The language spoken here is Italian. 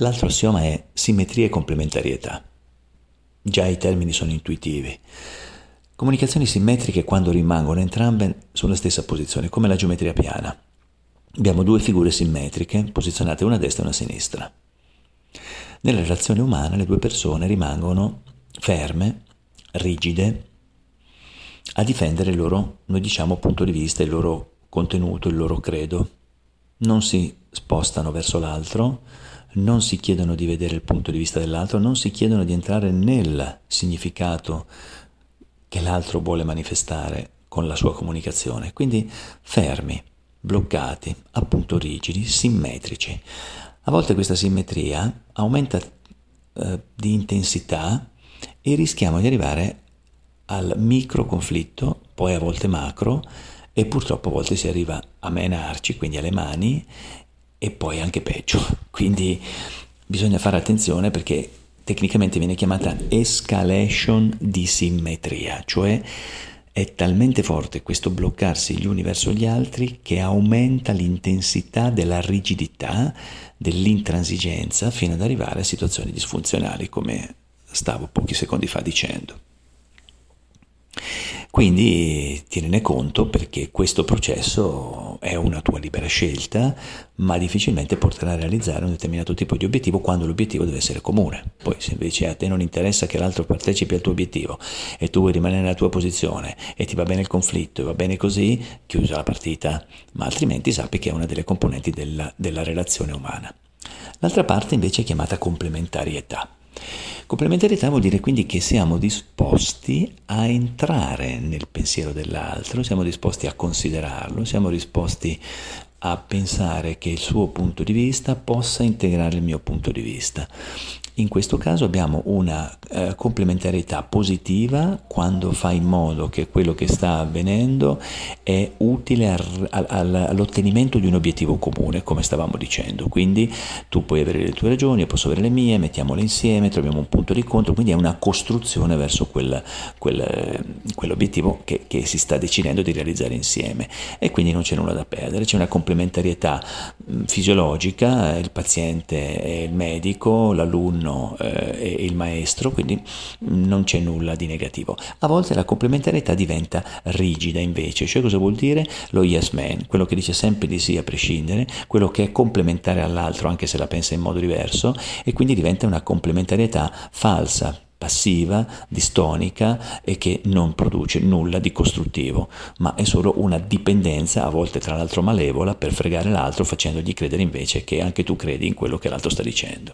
L'altro assioma è simmetria e complementarietà. Già i termini sono intuitivi. Comunicazioni simmetriche quando rimangono entrambe sulla stessa posizione, come la geometria piana. Abbiamo due figure simmetriche posizionate una a destra e una a sinistra. Nella relazione umana le due persone rimangono ferme, rigide, a difendere il loro, noi diciamo, punto di vista, il loro contenuto, il loro credo. Non si spostano verso l'altro, non si chiedono di vedere il punto di vista dell'altro, non si chiedono di entrare nel significato che l'altro vuole manifestare con la sua comunicazione. Quindi fermi, bloccati, appunto rigidi, simmetrici. A volte questa simmetria aumenta eh, di intensità e rischiamo di arrivare al micro conflitto, poi a volte macro, e purtroppo a volte si arriva a menarci, quindi alle mani, e poi anche peggio. Quindi bisogna fare attenzione perché tecnicamente viene chiamata escalation di simmetria, cioè è talmente forte questo bloccarsi gli uni verso gli altri che aumenta l'intensità della rigidità, dell'intransigenza, fino ad arrivare a situazioni disfunzionali, come stavo pochi secondi fa dicendo. Quindi tienene conto perché questo processo è una tua libera scelta, ma difficilmente porterà a realizzare un determinato tipo di obiettivo quando l'obiettivo deve essere comune. Poi se invece a te non interessa che l'altro partecipi al tuo obiettivo e tu vuoi rimanere nella tua posizione e ti va bene il conflitto e va bene così, chiusa la partita, ma altrimenti sappi che è una delle componenti della, della relazione umana. L'altra parte invece è chiamata complementarietà. Complementarietà vuol dire quindi che siamo disposti a entrare nel pensiero dell'altro, siamo disposti a considerarlo, siamo disposti a pensare che il suo punto di vista possa integrare il mio punto di vista. In questo caso abbiamo una eh, complementarietà positiva quando fa in modo che quello che sta avvenendo è utile al, al, all'ottenimento di un obiettivo comune, come stavamo dicendo. Quindi tu puoi avere le tue ragioni, io posso avere le mie, mettiamole insieme, troviamo un punto di incontro, quindi è una costruzione verso quel, quel, quell'obiettivo che, che, si sta decidendo di realizzare insieme. E quindi non c'è nulla da perdere, c'è una complementarietà fisiologica, il paziente e il medico, l'alunno l'alunno eh, e il maestro, quindi non c'è nulla di negativo. A volte la complementarietà diventa rigida invece, cioè cosa vuol dire? Lo yes man, quello che dice sempre di sì a prescindere, quello che è complementare all'altro anche se la pensa in modo diverso e quindi diventa una complementarietà falsa, passiva, distonica e che non produce nulla di costruttivo, ma è solo una dipendenza, a volte tra l'altro malevola, per fregare l'altro facendogli credere invece che anche tu credi in quello che l'altro sta dicendo.